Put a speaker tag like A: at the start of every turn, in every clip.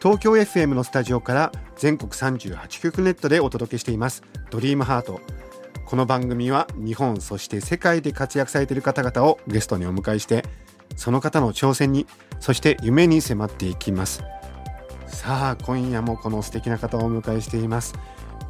A: 東京 FM のスタジオから全国38局ネットでお届けしています。ドリームハート。この番組は日本そして世界で活躍されている方々をゲストにお迎えしてその方の挑戦にそして夢に迫っていきます。さあ今夜もこの素敵な方をお迎えしています。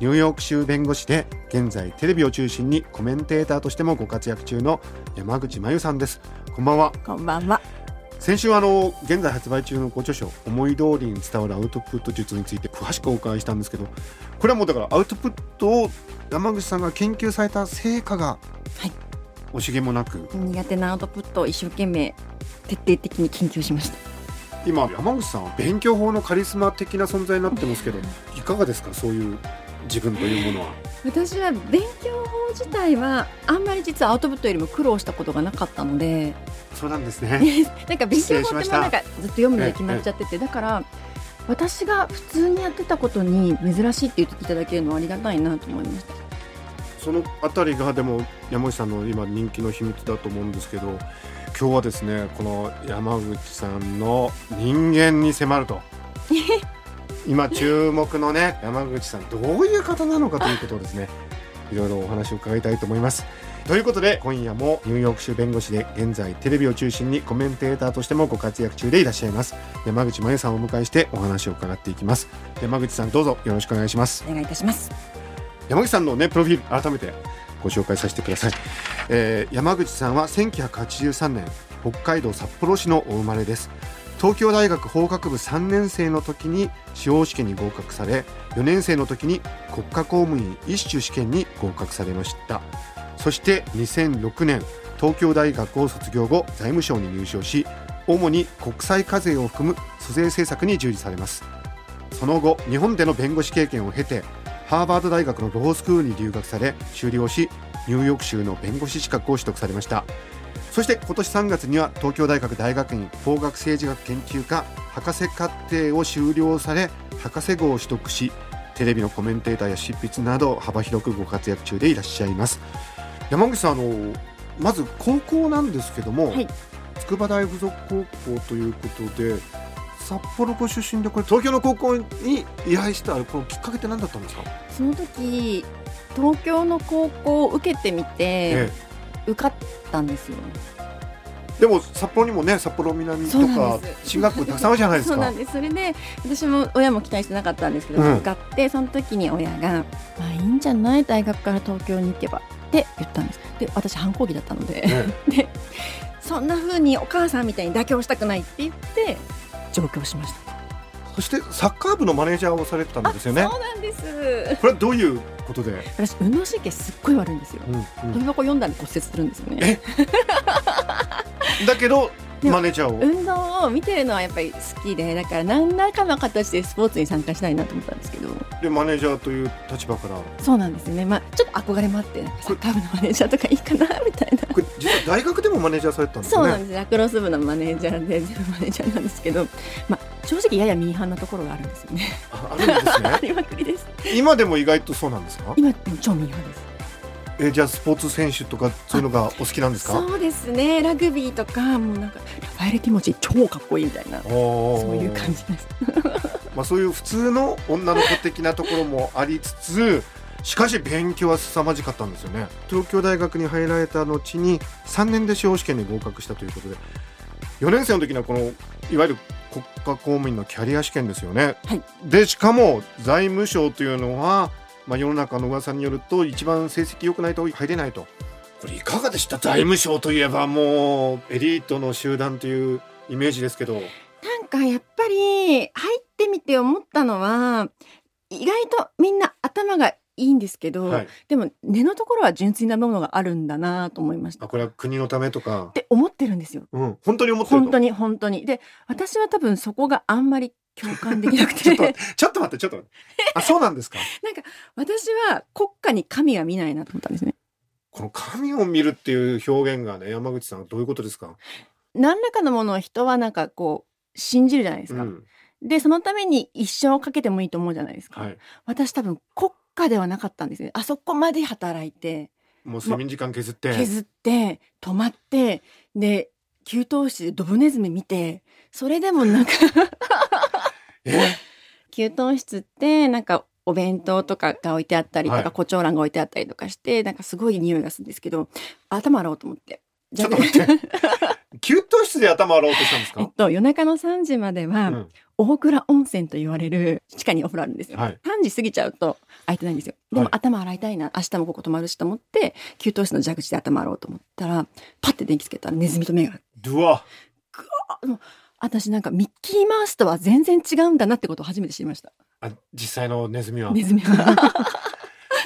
A: ニューヨーク州弁護士で現在テレビを中心にコメンテーターとしてもご活躍中の山口真由さんです。こんばんは。
B: こんばんは。
A: 先週あの現在発売中のご著書「思い通りに伝わるアウトプット術」について詳しくお伺いしたんですけどこれはもうだからアウトプットを山口さんが研究された成果が
B: はい
A: 惜しげもなく
B: 苦手なアウトプットを一生懸命徹底的に研究しました。
A: 今山口さんは勉強法のカリスマ的な存在になってますけどいかがですかそういう自分というものは。
B: 私は勉強法自体はあんまり実はアウトプットよりも苦労したことがなかったので、
A: そうなんですね。
B: なんか勉強法ってまあなんかずっと読むので決まっちゃってて、だから私が普通にやってたことに珍しいって言っていただけるのはありがたいなと思いました。
A: そのあたりがでも山口さんの今人気の秘密だと思うんですけど今日はですねこの山口さんの人間に迫ると 今注目のね 山口さんどういう方なのかということをですね いろいろお話を伺いたいと思います。ということで今夜もニューヨーク州弁護士で現在テレビを中心にコメンテーターとしてもご活躍中でいらっしゃいます。山口真由さんをお迎えしてお話を伺っていきます。山口さんどうぞよろしくお願いします。
B: お願いいたします。
A: 山口さんのねプロフィール改めてご紹介させてください、えー山口さんは1983年北海道札幌市のお生まれです東京大学法学部3年生の時に司法試験に合格され4年生の時に国家公務員一種試験に合格されました。そして2006年東京大学を卒業後財務省に入省し主に国際課税を含む租税政策に従事されます。その後日本での弁護士経験を経てハーバード大学のロースクールに留学され修了しニューヨーク州の弁護士資格を取得されました。そして今年3月には東京大学大学院法学政治学研究科博士課程を修了され博士号を取得しテレビのコメンテーターや執筆など幅広くご活躍中でいらっしゃいます。山口さんあのまず高校なんですけども、
B: はい。
A: 筑波大附属高校ということで札幌ご出身でこれ東京の高校に依頼したこのきっかけって何だったんですか、
B: その時東京の高校を受けてみて、
A: え
B: 受かったんですよ。
A: えでも札幌にもね札幌南とか
B: んです。
A: 進学校たくさんあるじゃないですか。
B: そうなんです。それで私も親も期待してなかったんですけど、
A: うん。
B: 受かってその時に親が「まあいいんじゃない大学から東京に行けば」って言ったんです。で私反抗期だったので、
A: え
B: でそんな風にお母さんみたいに妥協したくないって言って上京しました。
A: そしてサッカー部のマネージャーをされてたんですよね。
B: そうなんです。
A: これはどういうことで、
B: 私運動神経すっごい悪いんですよ。
A: うんうん。
B: 飛び箱読んだら骨折するんですよね。
A: だけどマネージャーを？
B: 運動を見てるのはやっぱり好きでだから何らかの形でスポーツに参加したいなと思ったんですけど。
A: でマネージャーという立場から。
B: そうなんですよね。まあちょっと憧れもあってサッカー部のマネージャーとかいいかなみたいな。
A: これ実は大学でもマネージャーされてたんですよね。
B: そうなんですラクロス部のマネージャーで全部マネージャーなんですけど、まあ、正直ややミーハンなところがあるんですよね。
A: ああるんです
B: あ
A: ね
B: りまくりです。
A: 今でも意外とそうなんですか？
B: 今でも超ミーハンです。
A: えじゃあスポーツ選手とかそういうのがお好きなんですか？
B: そうですね。ラグビーとかもうなんかラファエル・ティモチー超かっこいいみたいなそういう感じです。
A: まあ、そういう普通の女の子的なところもありつつしかし勉強は凄まじかったんですよね。東京大学に入られた後に3年で司法試験に合格したということで4年生の時にはこのいわゆる国家公務員のキャリア試験ですよね、
B: はい。
A: でしかも財務省というのは、まあ、世の中の噂によると一番成績良くないと入れないと。これいかがでした？財務省といえばもうエリートの集団というイメージですけど。
B: なんかやっぱり入ってみて思ったのは意外とみんな頭がいいんですけど、
A: はい。
B: でも根のところは純粋なものがあるんだなと思いました。
A: これは国のためとか、
B: て思ってるんですよ。
A: うん、本当に思ってると
B: 本当に本当に。で私は多分そこがあんまり共感できなく
A: ちょっと
B: て
A: ちょっと待ってちょっと待って。あそうなんですか？
B: なんか私は国家に神は見ないなと思ったんですね。
A: この神を見るっていう表現がね山口さんどういうことですか？
B: 何らかのものを人はなんかこう信じるじゃないですか、
A: うん。
B: でそのために一生をかけてもいいと思うじゃないですか、
A: はい。
B: 私多分国家ではなかったんですね。あそこまで働いて
A: もう睡眠時間削って。
B: 削って泊まってで給湯室でドブネズミ見てそれでもなんか
A: え？
B: 給湯室ってなんかお弁当とかが置いてあったりとか、
A: はい。
B: 胡蝶蘭が置いてあったりとかしてなんかすごい匂いがするんですけど頭洗おうと思って
A: ちょっと待って。給湯室で頭洗おうとしたんですか、
B: えっと夜中の3時までは、
A: うん。
B: 大倉温泉と言われる地下にお風呂あるんですよ、
A: はい。
B: 3時過ぎちゃうと空いてないんですよ。でも
A: はい
B: 頭洗いたいな明日もここ泊まるしと思って給湯室の蛇口で頭洗おうと思ったらパッて電気つけたらネズミと目が。
A: うわ。
B: あもう私なんかミッキーマウスとは全然違うんだなってことを初めて知りました。
A: あ実際のネズミは。
B: ネズミは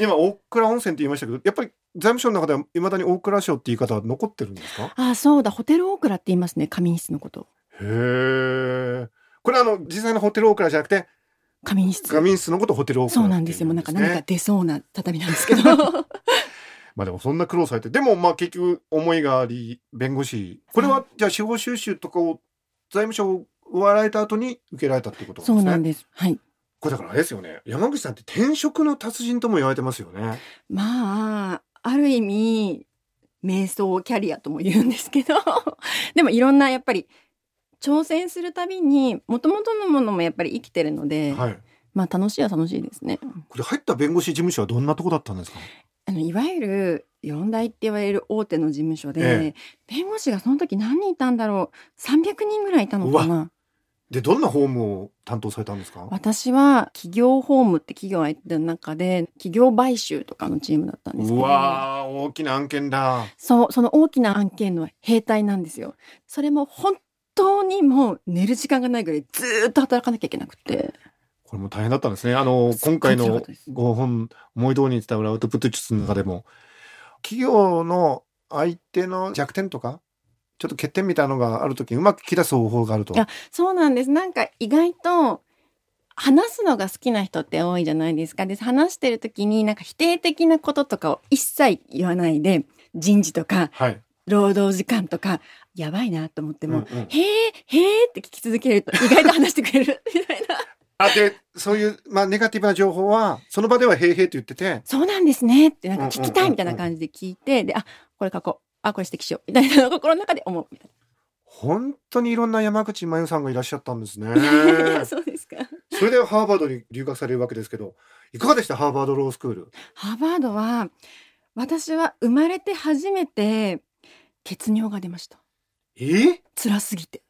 A: 今大倉温泉って言いましたけどやっぱり財務省の中ではいまだに大倉省って言い方は残ってるんですか？
B: あそうだ。ホテルオークラって言いますね。仮眠室のこと。
A: へえこれあの実際のホテルオークラじゃなくて
B: 仮眠室。
A: 仮眠室のことホテルオークラ
B: そうなんですよ。もうなんか
A: 言
B: 何か出そうな畳なんですけど。
A: まあでもそんな苦労されてでもまあ結局思いがあり弁護士。これはじゃあ司法修習とかを財務省を終わられた後に受けられたってことですね？
B: そうなんです。はい
A: これだからあれですよね。山口さんって転職の達人とも言われてますよね。
B: まあある意味瞑想キャリアとも言うんですけど。でもいろんなやっぱり挑戦するたびにもともとのものもやっぱり生きてるので、
A: はい。
B: まあ楽しいは楽しいですね。
A: これ入った弁護士事務所はどんなとこだったんですか？
B: あのいわゆる四大って言われる大手の事務所で、
A: え
B: 弁護士がその時何人いたんだろう。300人ぐらいいたのかな
A: でどんな法務を担当されたんですか？
B: 私は企業法務って企業相手の中で企業買収とかのチームだったんですけ
A: う
B: ど
A: わー大きな案件だ。
B: そうその大きな案件の兵隊なんですよ。それも本当にもう寝る時間がないぐらいずーっと働かなきゃいけなくて。
A: これも大変だったんですね。あの今回の
B: 辛かったです。
A: 5本思い通りに伝わるアウトプット術の中でも企業の相手の弱点とかちょっと欠点みたいなのがあるときにうまく切り出す方法があると。
B: いやそうなんです。なんか意外と話すのが好きな人って多いじゃないですか。で話してる時になんか否定的なこととかを一切言わないで人事とか
A: はい、
B: 労働時間とかやばいなと思っても、
A: うんうん。
B: へえへえって聞き続けると意外と話してくれる。みたいな。
A: あでそういう、まあ、ネガティブな情報はその場では「へいへい」と言ってて。
B: そうなんですねってなんか聞きたいみたいな感じで聞いてであこれ書こうあこれ指摘しよう。みたいな心の中で思う。みたい
A: 本当にいろんな山口真由さんがいらっしゃったんですね。
B: な そうですか。
A: それでハーバードに留学されるわけですけどいかがでした？ハーバードロースクール。
B: ハーバードは私は生まれて初めて血尿が出ました。
A: え？
B: 辛すぎて。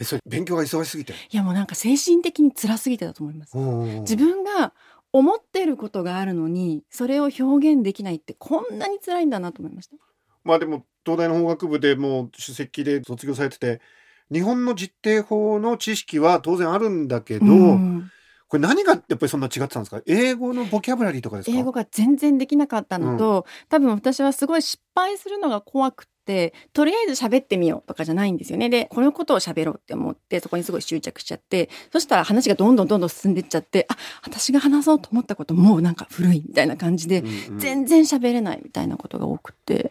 A: えそれ勉強が忙しすぎて？
B: いやもうなんか精神的に辛すぎてだと思います。自
A: 自
B: 分が思ってることがあるのにそれを表現できないってこんなに辛いんだなと思いました
A: まあでも東大の法学部でもう首席で卒業されてて日本の実定法の知識は当然あるんだけど、
B: うん。
A: これ何がやっぱりそんな違ってたんですか？英語のボキャブラリーとかですか？
B: 英語が全然できなかったのと、多分私はすごい失敗するのが怖くってとりあえず喋ってみようとかじゃないんですよね。でこのことを喋ろうって思ってそこにすごい執着しちゃってそしたら話がどんどんどんどん進んでっちゃってあ私が話そうと思ったこともうなんか古いみたいな感じで、
A: うんうん。
B: 全然喋れないみたいなことが多くて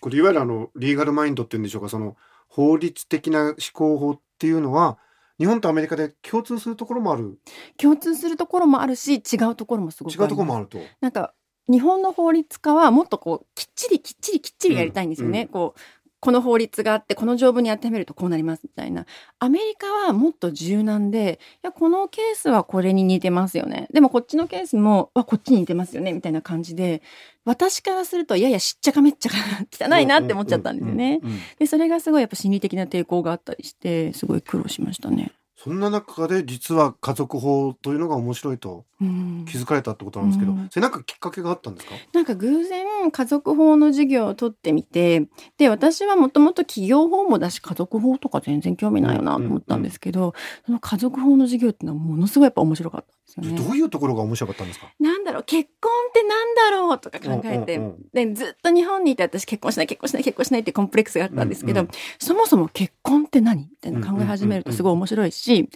A: これいわゆるあのリーガルマインドっていうんでしょうかその法律的な思考法っていうのは日本とアメリカで共通するところもある？
B: 共通するところもあるし違うところもすごく
A: 違うところも
B: あ
A: あると。
B: なんか日本の法律家はもっとこうきっちりきっちりきっちりやりたいんですよね。
A: うんうん
B: こうこの法律があってこの条文に当てはめるとこうなりますみたいなアメリカはもっと柔軟でいやこのケースはこれに似てますよねでもこっちのケースもわこっちに似てますよねみたいな感じで私からするといやいやしっちゃかめっちゃか汚いなって思っちゃったんですよね。でそれがすごいやっぱ心理的な抵抗があったりしてすごい苦労しましたね。
A: そんな中で実は家族法というのが面白いと
B: うん。
A: 気づかれたってことなんですけど、
B: うん。
A: それなんかきっかけがあったんですか？
B: なんか偶然家族法の授業を取ってみてで私はもともと企業法もだし家族法とか全然興味ないよなと思ったんですけど、その家族法の授業っていうのはものすごいやっぱ面白かったね。
A: どういうところが面白かったんですか？
B: なんだろう結婚ってなんだろうとか考えて、
A: うんうんうん
B: でずっと日本にいて私結婚しない結婚しない結婚しないってコンプレックスがあったんですけど、
A: うんうん
B: そもそも結婚って何？みたいな考え始めるとすごい面白いし、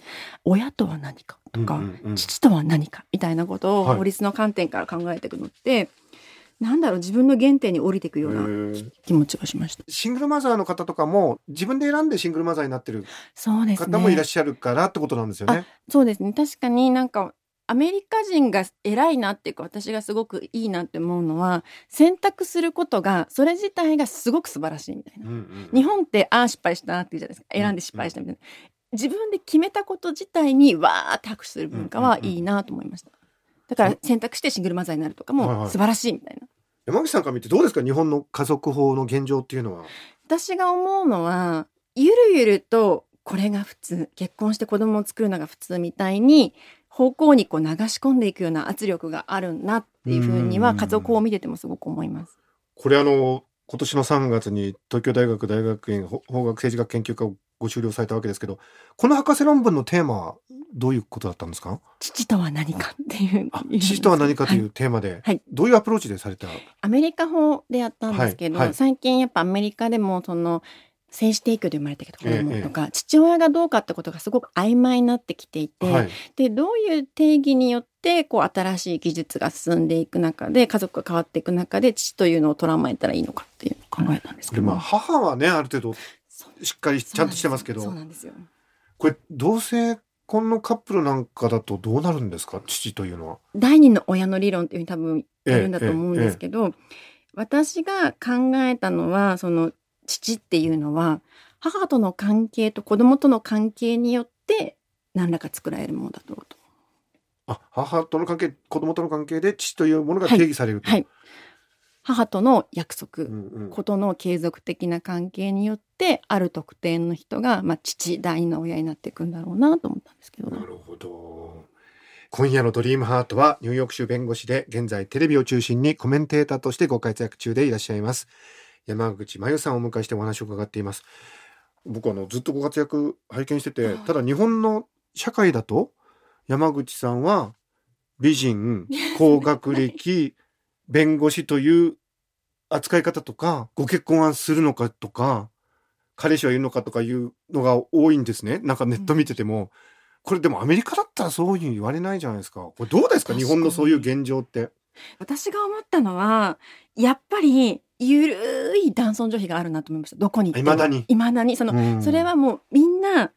B: 親とは何かとか、
A: うんうんうん
B: 父とは何かみたいなことを
A: はい
B: 法律の観点から考えていくのって、なんだろう自分の原点に降りていくような気持ちがしました。
A: シングルマザーの方とかも自分で選んでシングルマザーになってる方もいらっ
B: ね。
A: しゃるからってことなんですよね。
B: そうですね。確かになんかアメリカ人が偉いなっていうか私がすごくいいなって思うのは選択することがそれ自体がすごく素晴らしいみたいな。
A: うんうん
B: 日本ってああ失敗したなっていうじゃないですか。選んで失敗したみたいな、自分で決めたこと自体にわーって拍手する文化はいいなと思いました。だから選択してシングルマザーになるとか
A: はいはい。
B: も素晴らしいみたいな。
A: 山口さんから見てどうですか？日本の家族法の現状っていうのは。
B: 私が思うのはゆるゆるとこれが普通。結婚して子供を作るのが普通みたいに方向にこう流し込んでいくような圧力があるなっていうふうに
A: うん
B: は家族法を見ててもすごく思います。
A: これあの今年の3月に東京大学大学院法法学政治学研究科をご修了されたわけですけどこの博士論文のテーマはどういうことだったんですか？
B: 父とは何かっていう
A: あ 父とは何かというテーマで、
B: はい。
A: どういうアプローチでされた？
B: アメリカ法でやったんですけど、
A: はいはい。
B: 最近やっぱアメリカでもその精子提供で生まれてきた子供
A: ええ
B: とか、父親がどうかってことがすごく曖昧になってきていて、
A: はい、
B: でどういう定義によってこう新しい技術が進んでいく中で家族が変わっていく中で父というのを捉まえたらいいのかっていうのを考えたんですけど、
A: でまあ母はねある程度しっかりちゃんとしてますけど
B: そうなんですよ。
A: これ同性婚のカップルなんかだとどうなるんですか？父というのは。
B: 第二の親の理論っていうふうに多分
A: え
B: 言うんだと思うんですけど、私が考えたのはその父っていうのは母との関係と子供との関係によって何らか作られるものだろうと。
A: あ母との関係子供との関係で父というものが定義されると。
B: はい母との約束、
A: うんうん
B: ことの継続的な関係によってある特定の人が、まあ、父第二の親になっていくんだろうなと思ったんですけど、
A: なるほど。今夜のドリームハートはニューヨーク州弁護士で現在テレビを中心にコメンテーターとしてご活躍中でいらっしゃいます山口真由さんをお迎えしてお話を伺っています。僕はあのずっとご活躍拝見しててただ日本の社会だと山口さんは美人高学歴 弁護士という扱い方とかご結婚はするのかとか彼氏はいるのかとかいうのが多いんですね。なんかネット見てても、これでもアメリカだったらそういうふうに言われないじゃないですか。これどうですか？日本のそういう現状って。
B: 私が思ったのはやっぱりゆるい男尊女卑があるなと思いました。どこに行っても。
A: 未だに。
B: 未だに。その、
A: うん。
B: それはもうみんな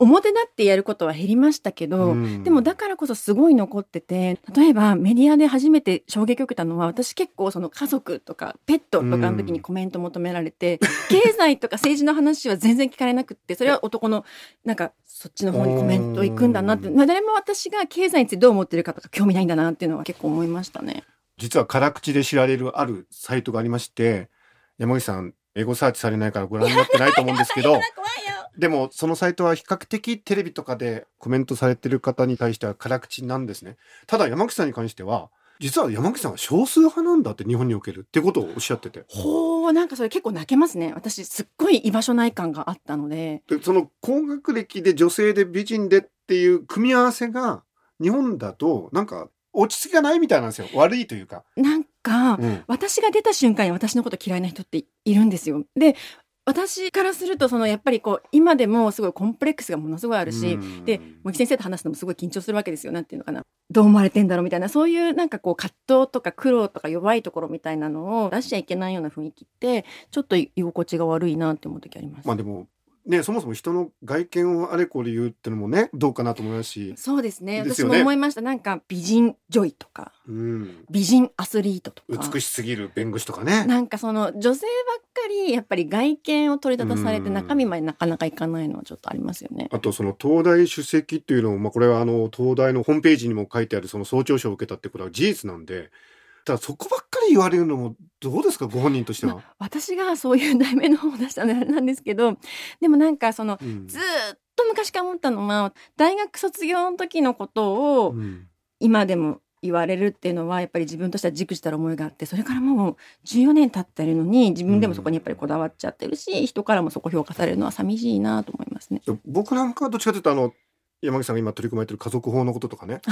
B: 表立ってやることは減りましたけど、
A: うん。
B: でもだからこそすごい残ってて例えばメディアで初めて衝撃を受けたのは私結構その家族とかペットとかの時にコメント求められて、経済とか政治の話は全然聞かれなくってそれは男のなんかそっちの方にコメント行くんだなって、まあ、誰も私が経済についてどう思ってるかとか興味ないんだなっていうのは結構思いましたね。
A: 実は辛口で知られるあるサイトがありまして山口さんエゴサーチされないからご覧になってないと思うんですけど でもそのサイトは比較的テレビとかでコメントされてる方に対しては辛口なんですね。ただ山口さんに関しては実は山口さんは少数派なんだって日本におけるってことをおっしゃってて。
B: ほうなんかそれ結構泣けますね。私すっごい居場所ない感があったので。
A: でその高学歴で女性で美人でっていう組み合わせが日本だとなんか落ち着きがないみたいなんですよ。悪いというか、
B: なんか、
A: うん。
B: 私が出た瞬間に私のこと嫌いな人っているんですよ。で私からするとそのやっぱりこう今でもすごいコンプレックスがものすごいあるし、
A: うん。
B: で茂木先生と話すのもすごい緊張するわけですよ。なんていうのかな。どう思われてんだろうみたいな。そういうなんかこう葛藤とか苦労とか弱いところみたいなのを出しちゃいけないような雰囲気ってちょっと居心地が悪いなって思う時あります。
A: まあでもねそもそも人の外見をあれこれ言うってのもねどうかなと思いますし、
B: そうですね。
A: ね。
B: も思いました。なんか美人女医とか
A: うん、
B: 美人アスリートとか。
A: 美しすぎる弁護士とかね。
B: なんかその女性ばっかりやっぱり外見を取り立たされて
A: うん。
B: 中身までなかなかいかないのはちょっとありますよね。
A: あとその東大首席っていうのも、まあ、これはあの東大のホームページにも書いてあるその総長賞を受けたってことは事実なんでただそこばっかり言われるのもどうですか？ご本人としては。
B: まあ私がそういう題名の本を出したのであれなんですけどでもなんかその
A: うん。
B: ずーっと昔から思ったのは大学卒業の時のことを
A: うん。
B: 今でも言われるっていうのはやっぱり自分としてはじくしたる思いがあってそれからもう14年経ってるのに自分でもそこにやっぱりこだわっちゃってるし人からもそこ評価されるのは寂しいなと思いますね。
A: 僕なんかはどっちかというとあの山口さんが今取り組まれてる家族法のこととかね。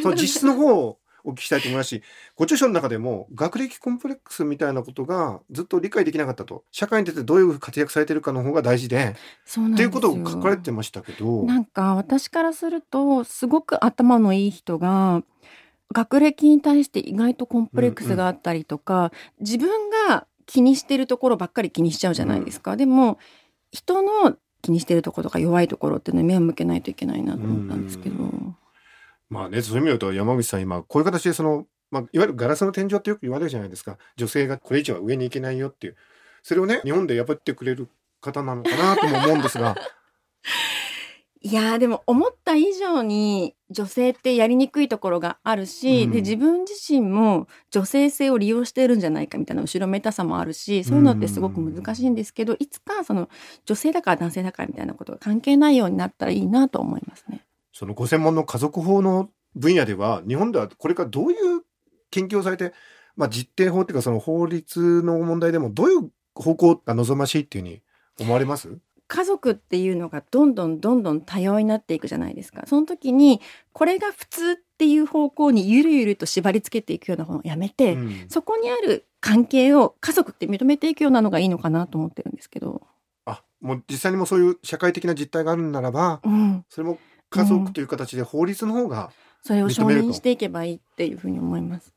A: その 実質の方をお聞きしたいと思いますしご著書の中でも学歴コンプレックスみたいなことがずっと理解できなかったと。社会に出てどういう活躍されてるかの方が大事で
B: そうなんですよ。
A: っていうことを書かれてましたけど。
B: なんか私からするとすごく頭のいい人が学歴に対して意外とコンプレックスがあったりとか、自分が気にしてるところばっかり気にしちゃうじゃないですか、でも人の気にしてるところとか弱いところっていうのに目を向けないといけないなと思ったんですけど、
A: まあねそういう意味で言うと山口さん今こういう形でその、まあ、いわゆるガラスの天井ってよく言われるじゃないですか。女性がこれ以上は上に行けないよっていう。それをね日本で破ってくれる方なのかなとも思うんですが。
B: いやーでも思った以上に女性ってやりにくいところがあるし、
A: うん。
B: で自分自身も女性性を利用してるんじゃないかみたいな後ろめたさもあるしそういうのってすごく難しいんですけど、いつかその女性だから男性だからみたいなことが関係ないようになったらいいなと思いますね。
A: そのご専門の家族法の分野では日本ではこれからどういう研究をされて、まあ、実定法っていうかその法律の問題でもどういう方向が望ましいっていうふうに思われます？
B: 家族っていうのがどんどんどんどん多様になっていくじゃないですか。その時にこれが普通っていう方向にゆるゆると縛り付けていくようなものをやめて、
A: うん
B: そこにある関係を家族って認めていくようなのがいいのかなと思ってるんですけど。
A: あもう実際にもそういう社会的な実態があるならば
B: うん。
A: それも家族という形で法律の方が、
B: それを承
A: 認
B: していけばいいっていうふうに思います。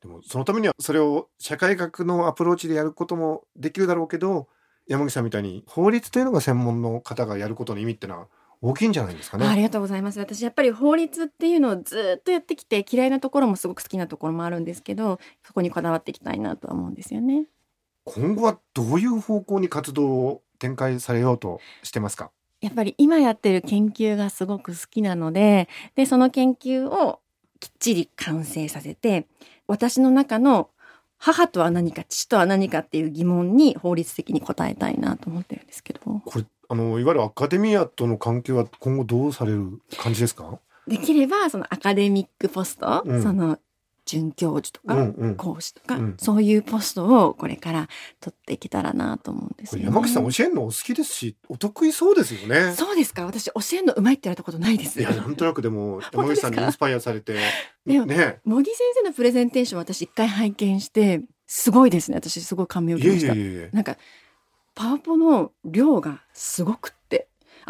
A: でもそのためにはそれを社会学のアプローチでやることもできるだろうけど山口さんみたいに法律というのが専門の方がやることの意味ってのは大きいんじゃないですかね。
B: ありがとうございます。私やっぱり法律っていうのをずっとやってきて嫌いなところもすごく好きなところもあるんですけど、そこにこだわっていきたいなとは思うんですよね。
A: 今後はどういう方向に活動を展開されようとしてますか？
B: やっぱり今やってる研究がすごく好きなので、で、その研究をきっちり完成させて、私の中の母とは何か父とは何かっていう疑問に法律的に答えたいなと思ってるんですけど。
A: これあのいわゆるアカデミアとの関係は今後どうされる感じですか？
B: できればそのアカデミックポスト、
A: うん
B: その准教授とか、
A: うんうん。こ
B: 講師とか、
A: うん。
B: そういうポストをこれから取っていけたらなと思うんですよ、ね。
A: れ山口さん教えるのお好きですしお得意そうですよね。
B: そうですか。私教えるのうまいって言われたことないです。
A: いやなんとなくでも 山口さんにインスパイアされて
B: でも
A: ね。
B: 茂木先生のプレゼンテーション私一回拝見してすごいですね。私すごい感銘を
A: い
B: 受けました。なんかパワポの量がすごく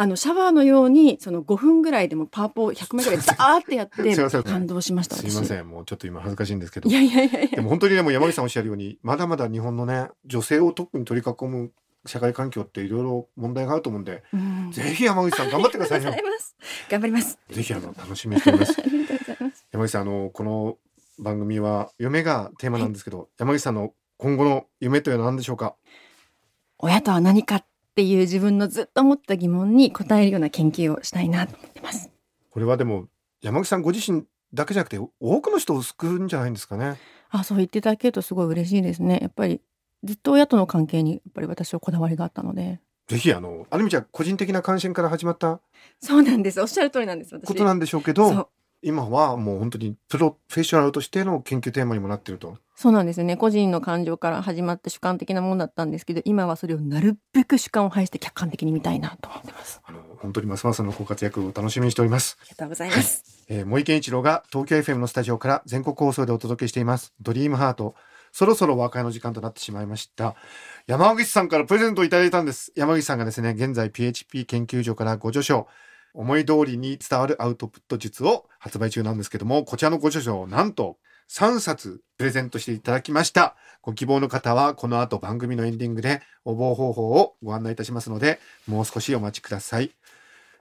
B: あのシャワーのようにその5分ぐらいでもパワポを100枚ぐらいザーってやって感動しました
A: す
B: 私
A: いません。もうちょっと今恥ずかしいんですけど。
B: いやいやいや
A: でも本当にでも山口さんおっしゃるようにまだまだ日本のね女性を特に取り囲む社会環境っていろいろ問題があると思うんで、
B: うん。
A: ぜひ山口さん頑張ってくださいよ。
B: ありがとうございます。頑張ります
A: ぜひあの楽しみにしております。
B: ありがとうございます。
A: 山口さんあのこの番組は夢がテーマなんですけど、山口さんの今後の夢というのは何でしょうか？
B: 親とは何かっていう自分のずっと思った疑問に答えるような研究をしたいなと思ってます。
A: これはでも山口さんご自身だけじゃなくて多くの人を救うんじゃないんですかね。
B: あそう言っていただけるとすごい嬉しいですね。やっぱりずっと親との関係にやっぱり私はこだわりがあったので。
A: ぜひあのある意味じゃ個人的な関心から始まった？
B: そうなんです。おっしゃる通りなんです私。
A: ことなんでしょうけど今はもう本当にプロフェッショナルとしての研究テーマにもなっていると
B: そうなんですよね。個人の感情から始まって主観的なものだったんですけど今はそれをなるべく主観を排して客観的に見たいなと思ってます。
A: あの本当にますますのご活躍を楽しみにしております。
B: ありがとうございます。
A: えー、森健一郎が東京 FM のスタジオから全国放送でお届けしています。ドリームハート。そろそろお別れの時間となってしまいました。山口さんからプレゼントをいただいたんです。山口さんがですね現在 PHP 研究所からご著書思い通りに伝わるアウトプット術を発売中なんですけどもこちらのご著書をなんと3冊プレゼントしていただきました。ご希望の方はこの後番組のエンディングで応募方法をご案内いたしますのでもう少しお待ちください。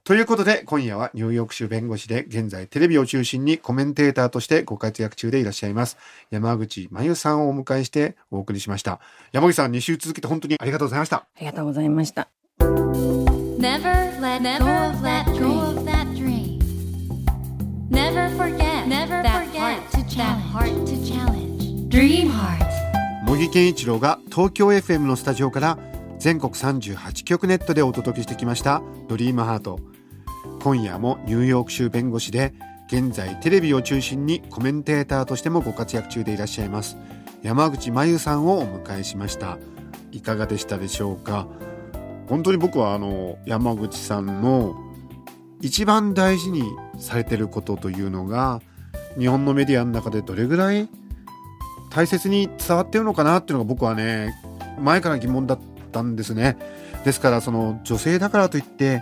A: ということで今夜はニューヨーク州弁護士で現在テレビを中心にコメンテーターとしてご活躍中でいらっしゃいます山口真由さんをお迎えしてお送りしました。山口さん2週続けて本当にありがとうございました。
B: ありがとうございました。
C: Never let go of that dream. Never forget Never that heart
A: 茂木健一郎が東京 FM のスタジオから全国38局ネットでお届けしてきました「ドリームハート今夜もニューヨーク州弁護士で現在テレビを中心にコメンテーターとしてもご活躍中でいらっしゃいます。山口真由さんをお迎えしました。いかがでしたでしょうか？本当に僕はあの山口さんの一番大事にされてることというのが日本のメディアの中でどれぐらい大切に伝わってるのかなっていうのが僕はね前から疑問だったんですね。ですからその女性だからといって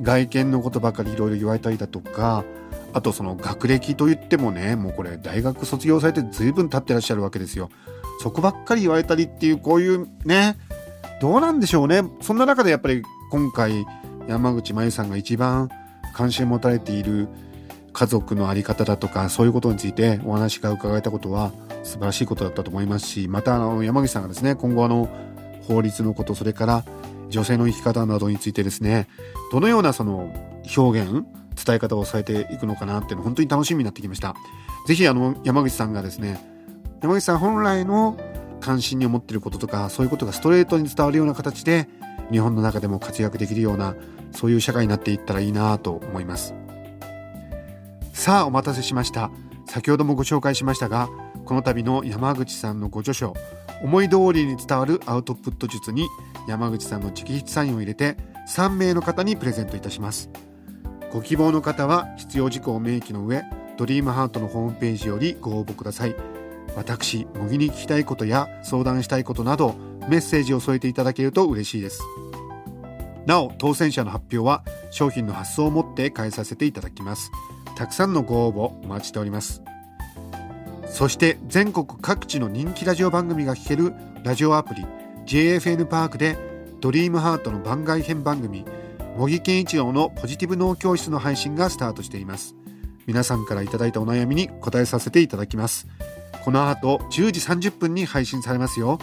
A: 外見のことばかりいろいろ言われたりだとかあとその学歴といってもねもうこれ大学卒業されて随分経ってらっしゃるわけですよ。そこばっかり言われたりっていうこういうねどうなんでしょうね。そんな中でやっぱり今回山口真由さんが一番関心を持たれている家族の在り方だとかそういうことについてお話が伺えたことは素晴らしいことだったと思いますしまたあの山口さんがですね今後あの法律のことそれから女性の生き方などについてですねどのようなその表現伝え方をされていくのかなっていうの本当に楽しみになってきました。是非あの山口さんがですね山口さん本来の関心に思ってることとかそういうことがストレートに伝わるような形で日本の中でも活躍できるようなそういう社会になっていったらいいなと思います。さあお待たせしました。先ほどもご紹介しましたがこの度の山口さんのご著書思い通りに伝わるアウトプット術に山口さんの直筆サインを入れて3名の方にプレゼントいたします。ご希望の方は必要事項を明記の上ドリームハートのホームページよりご応募ください。私模擬に聞きたいことや相談したいことなどメッセージを添えていただけると嬉しいです。なお当選者の発表は商品の発送をもって返させていただきます。たくさんのご応募お待ちしております。そして全国各地の人気ラジオ番組が聴けるラジオアプリ JFN パークでドリームハートの番外編番組茂木健一郎のポジティブ脳教室の配信がスタートしています。皆さんからいただいたお悩みに答えさせていただきます。この後10時30分に配信されますよ。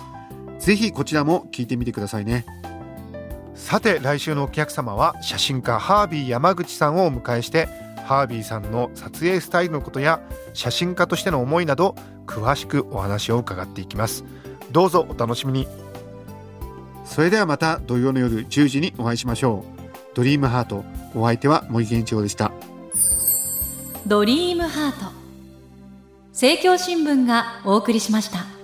A: ぜひこちらも聞いてみてくださいね。さて来週のお客様は写真家ハービー山口さんをお迎えしてハービーさんの撮影スタイルのことや写真家としての思いなど詳しくお話を伺っていきます。どうぞお楽しみに。それではまた土曜の夜10時にお会いしましょう。ドリームハートお相手は森健一郎でした。
D: ドリームハート。政教新聞がお送りしました